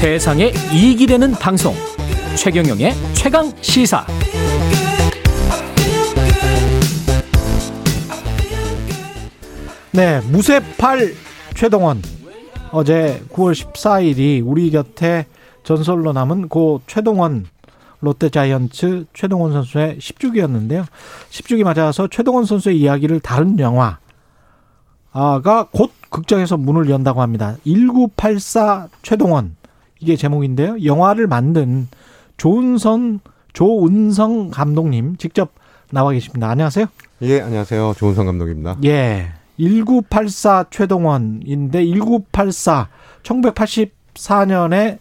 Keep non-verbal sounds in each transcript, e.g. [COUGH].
세상에 이익이 되는 방송. 최경영의 최강 시사. 네, 무쇠팔 최동원. 어제 9월 14일이 우리 곁에 전설로 남은 고 최동원 롯데자이언츠 최동원 선수의 10주기였는데요. 10주기 맞아서 최동원 선수의 이야기를 다룬 영화가 곧 극장에서 문을 연다고 합니다. 1984 최동원 이게 제목인데요. 영화를 만든 조은선 조은성 감독님 직접 나와 계십니다. 안녕하세요. 예, 안녕하세요. 조은성 감독입니다. 예. 1984 최동원인데 1984 1984년에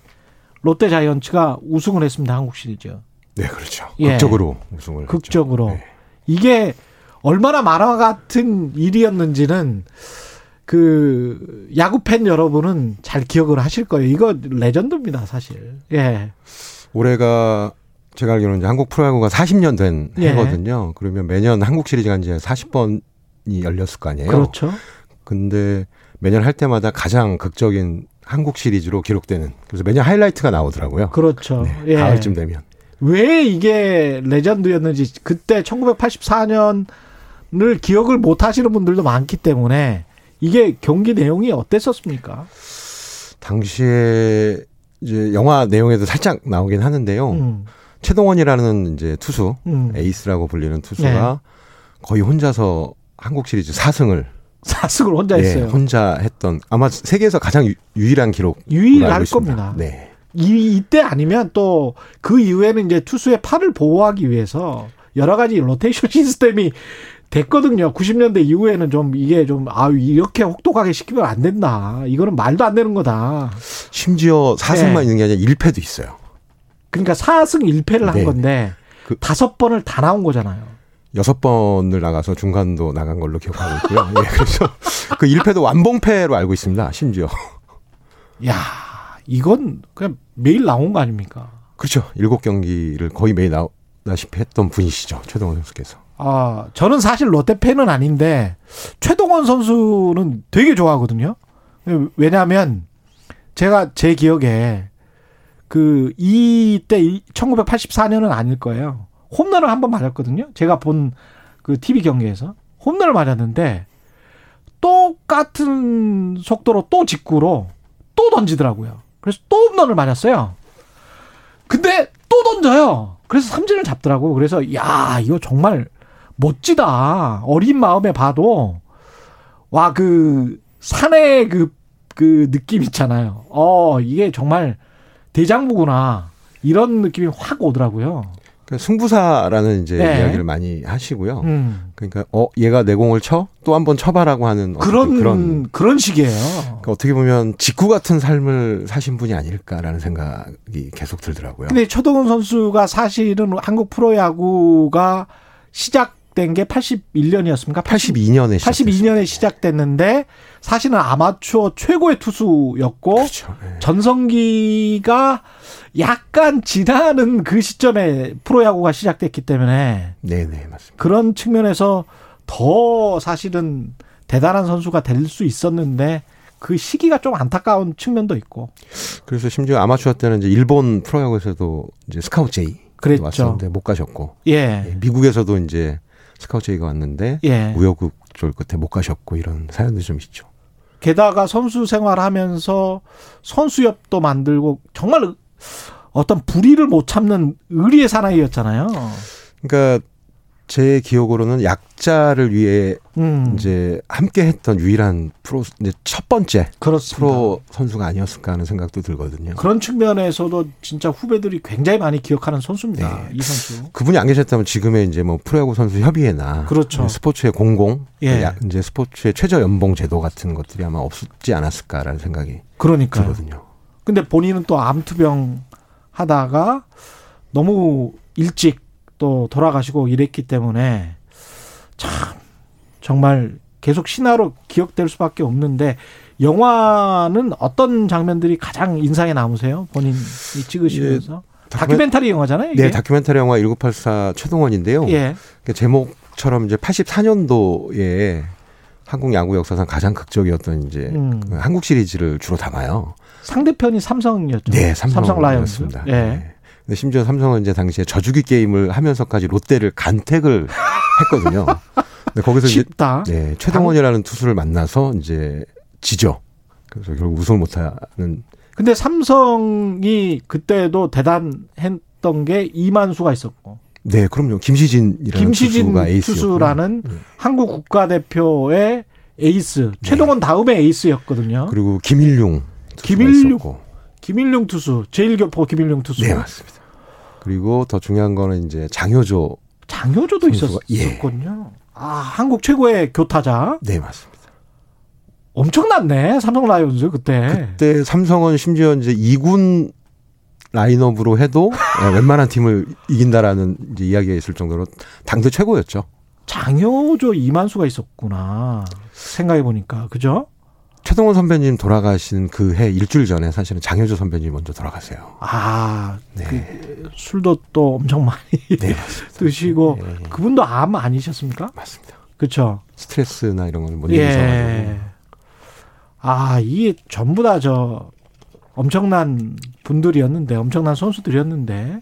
롯데 자이언츠가 우승을 했습니다. 한국 시리즈. 네, 그렇죠. 예. 극적으로 우승을 극적으로. 했죠. 네. 이게 얼마나 만화 같은 일이었는지는 그 야구 팬 여러분은 잘 기억을 하실 거예요. 이거 레전드입니다, 사실. 예. 올해가 제가 알기로는 한국 프로야구가 40년 된 예. 해거든요. 그러면 매년 한국 시리즈가 이제 40번이 열렸을 거 아니에요. 그렇죠. 근데 매년 할 때마다 가장 극적인 한국 시리즈로 기록되는 그래서 매년 하이라이트가 나오더라고요. 그렇죠. 네, 예. 가을쯤 되면. 왜 이게 레전드였는지 그때 1984년을 기억을 못 하시는 분들도 많기 때문에 이게 경기 내용이 어땠었습니까? 당시에 이제 영화 내용에도 살짝 나오긴 하는데요. 음, 최동원이라는 이제 투수 음. 에이스라고 불리는 투수가 거의 혼자서 한국 시리즈 4승을 사승을 혼자 예, 했어요. 혼자 했던 아마 세계에서 가장 유, 유일한 기록 유일할 겁니다. 네. 이 이때 아니면 또 그 이후에는 이제 투수의 팔을 보호하기 위해서 여러 가지 로테이션 [LAUGHS] 시스템이 됐거든요. 90년대 이후에는 좀 이게 좀아 이렇게 혹독하게 시키면 안 된다. 이거는 말도 안 되는 거다. 심지어 4승만 네. 있는 게 아니라 1패도 있어요. 그러니까 4승 1패를 한 네. 건데 그- 다섯 번을 다 나온 거잖아요. 여섯 번을 나가서 중간도 나간 걸로 기억하고 있고요. [LAUGHS] 예, 그래서 그 1패도 완봉패로 알고 있습니다. 심지어. [LAUGHS] 야, 이건 그냥 매일 나온 거 아닙니까? 그렇죠. 일곱 경기를 거의 매일 나다시피 했던 분이시죠. 최동원 선수께서. 아, 저는 사실 롯데 팬은 아닌데 최동원 선수는 되게 좋아하거든요. 왜냐하면 제가 제 기억에 그 이때 1984년은 아닐 거예요. 홈런을 한 번 맞았거든요. 제가 본 그 TV 경기에서 홈런을 맞았는데 똑같은 속도로 또 직구로 또 던지더라고요. 그래서 또 홈런을 맞았어요. 근데 또 던져요. 그래서 삼진을 잡더라고. 그래서 야 이거 정말 멋지다. 어린 마음에 봐도 와 그 산의 그, 그 느낌 있잖아요. 어 이게 정말 대장부구나. 이런 느낌이 확 오더라고요. 그러니까 승부사라는 이제 네. 이야기를 많이 하시고요. 음. 그러니까 어 얘가 내 공을 쳐 또 한 번 쳐봐라고 하는 그런 그런 그런 식이에요. 그러니까 어떻게 보면 직구 같은 삶을 사신 분이 아닐까라는 생각이 계속 들더라고요. 근데 최동원 선수가 사실은 한국 프로야구가 시작 된 게 81년이었습니까? 82년에 82년에 시작됐는데 사실은 아마추어 최고의 투수였고 그렇죠. 예. 전성기가 약간 지나는 그 시점에 프로야구가 시작됐기 때문에 네, 네, 맞습니다. 그런 측면에서 더 사실은 대단한 선수가 될 수 있었는데 그 시기가 좀 안타까운 측면도 있고 그래서 심지어 아마추어 때는 이제 일본 프로야구에서도 이제 스카우트 제이 그랬죠. 왔었는데 못 가셨고 예. 예, 미국에서도 이제 스카우트 제이가 왔는데 예. 우여곡절 끝에 못 가셨고 이런 사연도 좀 있죠. 게다가 선수 생활하면서 선수협도 만들고 정말 어떤 불의를 못 참는 의리의 사나이였잖아요. 그러니까 제 기억으로는 약자를 위해 음, 이제 함께 했던 유일한 프로 이제 첫 번째 그렇습니다. 프로 선수가 아니었을까 하는 생각도 들거든요. 그런 측면에서도 진짜 후배들이 굉장히 많이 기억하는 선수입니다. 네. 이 선수. 그분이 안 계셨다면 지금의 이제 뭐 프로야구 선수 협의회나 그렇죠. 스포츠의 공공, 예. 야- 이제 스포츠의 최저 연봉 제도 같은 것들이 아마 없지 않았을까라는 생각이 그러니까요. 들거든요. 근데 본인은 또 암투병 하다가 너무 일찍 또 돌아가시고 이랬기 때문에 참 정말 계속 신화로 기억될 수밖에 없는데 영화는 어떤 장면들이 가장 인상에 남으세요? 본인이 찍으시면서 다큐 멘터리 영화잖아요. 이게? 네, 다큐멘터리 영화 1984 최동원인데요. 예. 그 제목처럼 이제 84년도에 한국 야구 역사상 가장 극적이었던 이제 음. 그 한국 시리즈를 주로 담아요. 상대편이 삼성이었죠. 네, 삼성, 라이온즈. 라이온즈입니다. 예. 네. 심지어 삼성은 이제 당시에 저주기 게임을 하면서까지 롯데를 간택을 했거든요. 근데 거기서 이제 쉽다. 네, 최동원이라는 투수를 만나서 이제 지죠. 그래서 결국 우승을 못하는 근데 삼성이 그때도 대단했던 게 이만수가 있었고 네, 그럼요. 김시진이라는 김시진 투수가. 투수라는 네. 한국 국가대표의 에이스 최동원 다음에 에이스였거든요. 그리고 김일용 김일용 있었고. 김일용 투수 제일교포 김일용 투수 네, 맞습니다. 그리고 더 중요한 거는 이제 장효조 장효조도 선수가- 예. 있었군요. 아 한국 최고의 교타자 네, 맞습니다. 엄청났네 삼성 라이온즈 그때. 그때 삼성은 심지어 이제 2군 라인업으로 해도 예, [LAUGHS] 웬만한 팀을 이긴다라는 이제 이야기가 있을 정도로 당대 최고였죠. 장효조 이만수가 있었구나 생각해 보니까 그죠? 최동원 선배님 돌아가신 그 해 일주일 전에 사실은 장효조 선배님 먼저 돌아가세요. 아 네. 그 술도 또 엄청 많이 네, [LAUGHS] 드시고 예, 예. 그분도 암 아니셨습니까? 맞습니다. 그렇죠. 스트레스나 이런 걸못 이기셔가지고. 예. 아 이게 전부 다 저 엄청난 분들이었는데 엄청난 선수들이었는데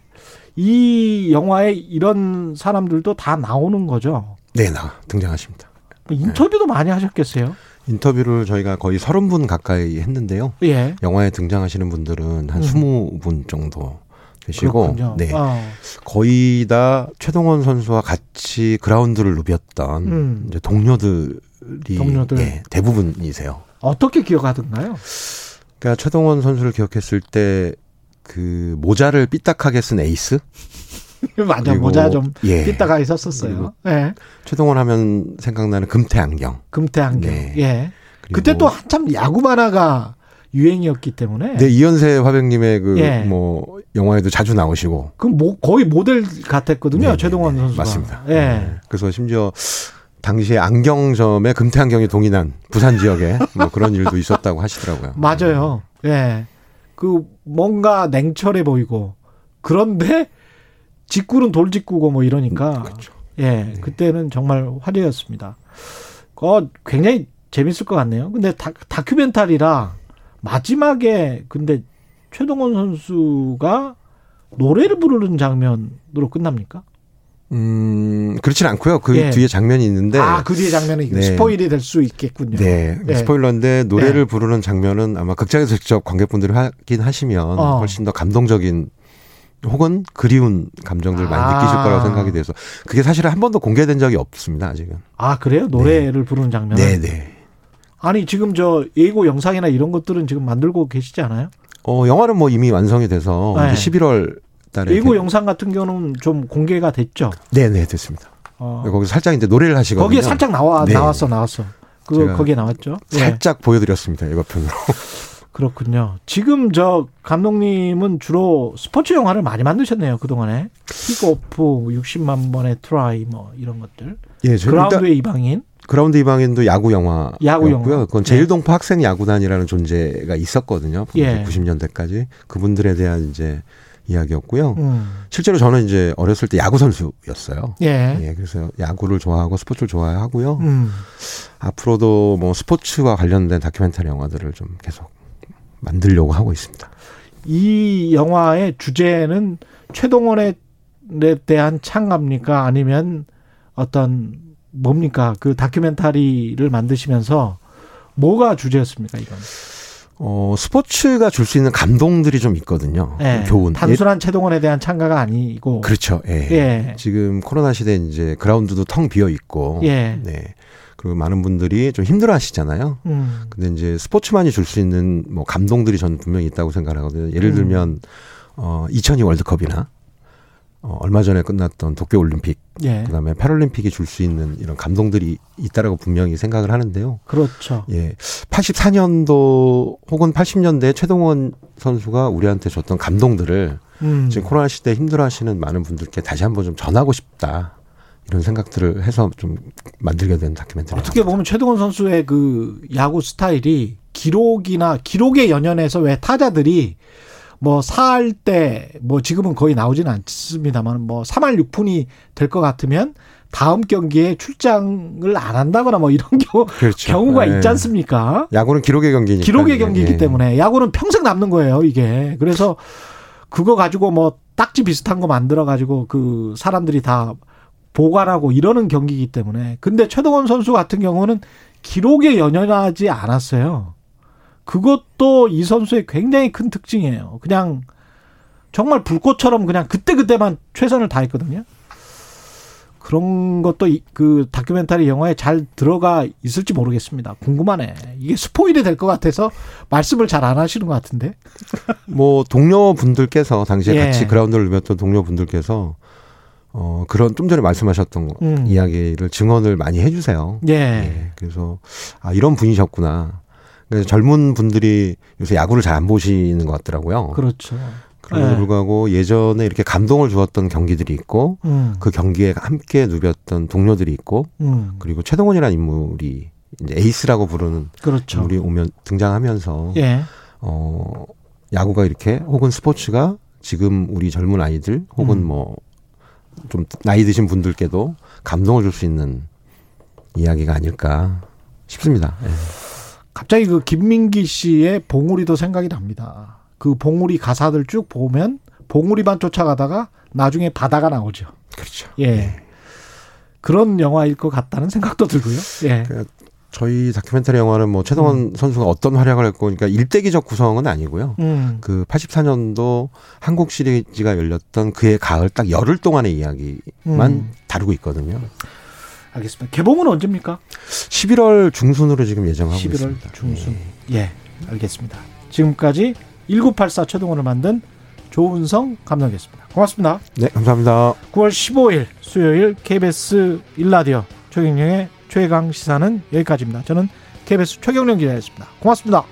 이 영화에 이런 사람들도 다 나오는 거죠. 네, 나 등장하십니다. 인터뷰도 많이 하셨겠어요. 인터뷰를 저희가 거의 30분 가까이 했는데요. 예. 영화에 등장하시는 분들은 한 음. 20분 정도 되시고 그렇군요. 네. 어. 거의 다 최동원 선수와 같이 그라운드를 누볐던 음. 이제 동료들이 동료들. 예, 대부분이세요. 어떻게 기억하던가요? 그러니까 최동원 선수를 기억했을 때 그 모자를 삐딱하게 쓴 에이스 [LAUGHS] 맞아 그리고- 모자 좀 예. 삐딱하게 썼었어요. 예. 최동원 하면 생각나는 금태 안경. 금태 안경. 네. 예. 그때 또 한참 야구 만화가 유행이었기 때문에 네 이현세 화백님의 그 예. 뭐 영화에도 자주 나오시고 그뭐 거의 모델 같았거든요. 네, 최동원 네, 선수가. 맞습니다. 예. 네. 그래서 심지어 당시에 안경점에 금태 안경이 동인한 부산 지역에 뭐 그런 일도 있었다고 하시더라고요. 맞아요. 예. 그 뭔가 냉철해 보이고 그런데 직구는 돌직구고 뭐 이러니까 그렇죠. 예. 그때는 정말 화제였습니다. 어 굉장히 재밌을 것 같네요. 근데 다, 다큐멘터리라 마지막에 근데 최동원 선수가 노래를 부르는 장면으로 끝납니까? 음, 그렇진 않고요. 그 예. 뒤에 장면이 있는데. 아, 그 뒤에 장면이 네. 스포일이 될 수 있겠군요. 네. 네. 스포일러인데 노래를 부르는 장면은 아마 극장에서 직접 관객분들이 하긴 하시면 어. 훨씬 더 감동적인 혹은 그리운 감정들 을 많이 아. 느끼실 거라고 생각이 돼서 그게 사실은 한 번도 공개된 적이 없습니다, 아직은. 아, 그래요? 노래를 부르는 장면? 네, 네. 아니, 지금 저 예고 영상이나 이런 것들은 지금 만들고 계시지 않아요? 어, 영화는 뭐 이미 완성이 돼서 네. 이제 11월 달에 예고 이렇게- 영상 같은 경우는 좀 공개가 됐죠. 네, 네, 됐습니다. 어. 거기서 살짝 이제 노래를 하시거든요. 거기에 살짝 나와 네. 나왔어 나왔어. 그 거기에 나왔죠. 예. 살짝 보여드렸습니다, 예고편으로. [LAUGHS] 그렇군요. 지금 저 감독님은 주로 스포츠 영화를 많이 만드셨네요 그 동안에 킥오프, 60만 번의 트라이 뭐 이런 것들. 예, 그라운드의 이방인. 그라운드 이방인도 야구 영화였고요. 영화. 그건 네. 재일동포 학생 야구단이라는 존재가 있었거든요. 예. 90년대까지 그분들에 대한 이제 이야기였고요. 음. 실제로 저는 이제 어렸을 때 야구 선수였어요. 예. 예, 그래서 야구를 좋아하고 스포츠를 좋아하고요. 음. 앞으로도 뭐 스포츠와 관련된 다큐멘터리 영화들을 좀 계속 만들려고 하고 있습니다. 이 영화의 주제는 최동원에 대한 창갑니까? 아니면 어떤 뭡니까? 그 다큐멘터리를 만드시면서 뭐가 주제였습니까, 이건? 어, 스포츠가 줄 수 있는 감동들이 좀 있거든요. 예. 교훈. 단순한 최동원에 대한 창가가 아니고. 예, 그렇죠. 예. 예. 지금 코로나 시대에 이제 그라운드도 텅 비어 있고. 예. 네. 그리고 많은 분들이 좀 힘들어 하시잖아요. 음. 근데 이제 스포츠만이 줄 수 있는 뭐 감동들이 저는 분명히 있다고 생각하거든요. 예를 음. 들면 어2002 월드컵이나 어 얼마 전에 끝났던 도쿄 올림픽, 예. 그다음에 패럴림픽이 줄 수 있는 이런 감동들이 있다라고 분명히 생각을 하는데요. 그렇죠. 예. 84년도 혹은 80년대 최동원 선수가 우리한테 줬던 감동들을 음. 지금 코로나 시대에 힘들어 하시는 많은 분들께 다시 한번 좀 전하고 싶다. 이런 생각들을 해서 좀 만들게 된 다큐멘터리. 어떻게 보면 최동원 선수의 그 야구 스타일이 기록이나 기록에 연연해서 왜 타자들이 뭐 4할 때 뭐 지금은 거의 나오지는 않습니다만 뭐 3할 6푼이 될 것 같으면 다음 경기에 출장을 안 한다거나 뭐 이런 경우, [LAUGHS] 그렇죠. 경우가 예. 있지 않습니까? 야구는 기록의 경기니까. 기록의 경기이기 예. 때문에 야구는 평생 남는 거예요, 이게. 그래서 그거 가지고 뭐 딱지 비슷한 거 만들어 가지고 그 사람들이 다 보관하고 이러는 경기이기 때문에. 근데 최동원 선수 같은 경우는 기록에 연연하지 않았어요. 그것도 이 선수의 굉장히 큰 특징이에요. 그냥 정말 불꽃처럼 그냥 그때그때만 최선을 다했거든요. 그런 것도 이- 그 다큐멘터리 영화에 잘 들어가 있을지 모르겠습니다. 궁금하네. 이게 스포일이 될 것 같아서 말씀을 잘 안 하시는 것 같은데. 뭐 동료분들께서 당시에 예. 같이 그라운드를 누볐던 동료분들께서 어 그런 좀 전에 말씀하셨던 거- 음. 이야기를 증언을 많이 해주세요. 예. 예, 그래서 아 이런 분이셨구나. 그래서 젊은 분들이 요새 야구를 잘 안 보시는 것 같더라고요. 그렇죠. 그럼에도 예. 불구하고 예전에 이렇게 감동을 주었던 경기들이 있고 음. 그 경기에 함께 누볐던 동료들이 있고 음. 그리고 최동원이라는 인물이 이제 에이스라고 부르는 그렇죠. 인물이 오면 등장하면서 예. 어 야구가 이렇게 혹은 스포츠가 지금 우리 젊은 아이들 혹은 음. 뭐 좀 나이 드신 분들께도 감동을 줄 수 있는 이야기가 아닐까 싶습니다. 예. 갑자기 그 김민기 씨의 봉우리도 생각이 납니다. 그 봉우리 가사들 쭉 보면 봉우리만 쫓아가다가 나중에 바다가 나오죠. 그렇죠. 예. 그런 영화일 것 같다는 생각도 들고요. 예. 저희 다큐멘터리 영화는 뭐 최동원 선수가 어떤 활약을 했고 그러니까 일대기적 구성은 아니고요. 음. 그 84년도 한국 시리즈가 열렸던 그해 가을 딱 열흘 동안의 이야기만 음. 다루고 있거든요. 알겠습니다. 개봉은 언제입니까? 11월 중순으로 지금 예정하고 11월 있습니다. 중순. 예. 알겠습니다. 지금까지 1984 최동원을 만든 조은성 감독이었습니다. 고맙습니다. 네, 감사합니다. 9월 15일 수요일 KBS 일라디오 최경영의 최강 시사는 여기까지입니다. 저는 KBS 최경영 기자였습니다. 고맙습니다.